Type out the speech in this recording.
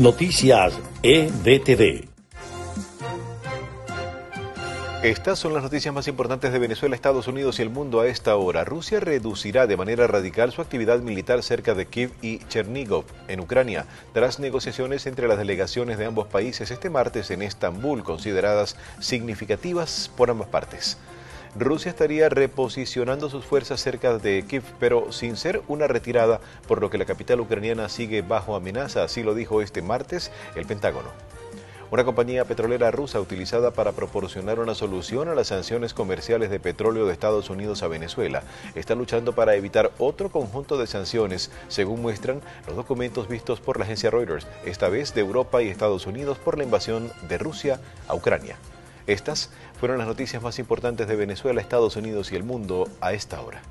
Noticias EDTV. Estas son las noticias más importantes de Venezuela, Estados Unidos y el mundo a esta hora. Rusia reducirá de manera radical su actividad militar cerca de Kiev y Chernigov, en Ucrania, tras negociaciones entre las delegaciones de ambos países este martes en Estambul, consideradas significativas por ambas partes. Rusia estaría reposicionando sus fuerzas cerca de Kiev, pero sin ser una retirada, por lo que la capital ucraniana sigue bajo amenaza, así lo dijo este martes el Pentágono. Una compañía petrolera rusa utilizada para proporcionar una solución a las sanciones comerciales de petróleo de Estados Unidos a Venezuela está luchando para evitar otro conjunto de sanciones, según muestran los documentos vistos por la agencia Reuters, esta vez de Europa y Estados Unidos por la invasión de Rusia a Ucrania. Estas fueron las noticias más importantes de Venezuela, Estados Unidos y el mundo a esta hora.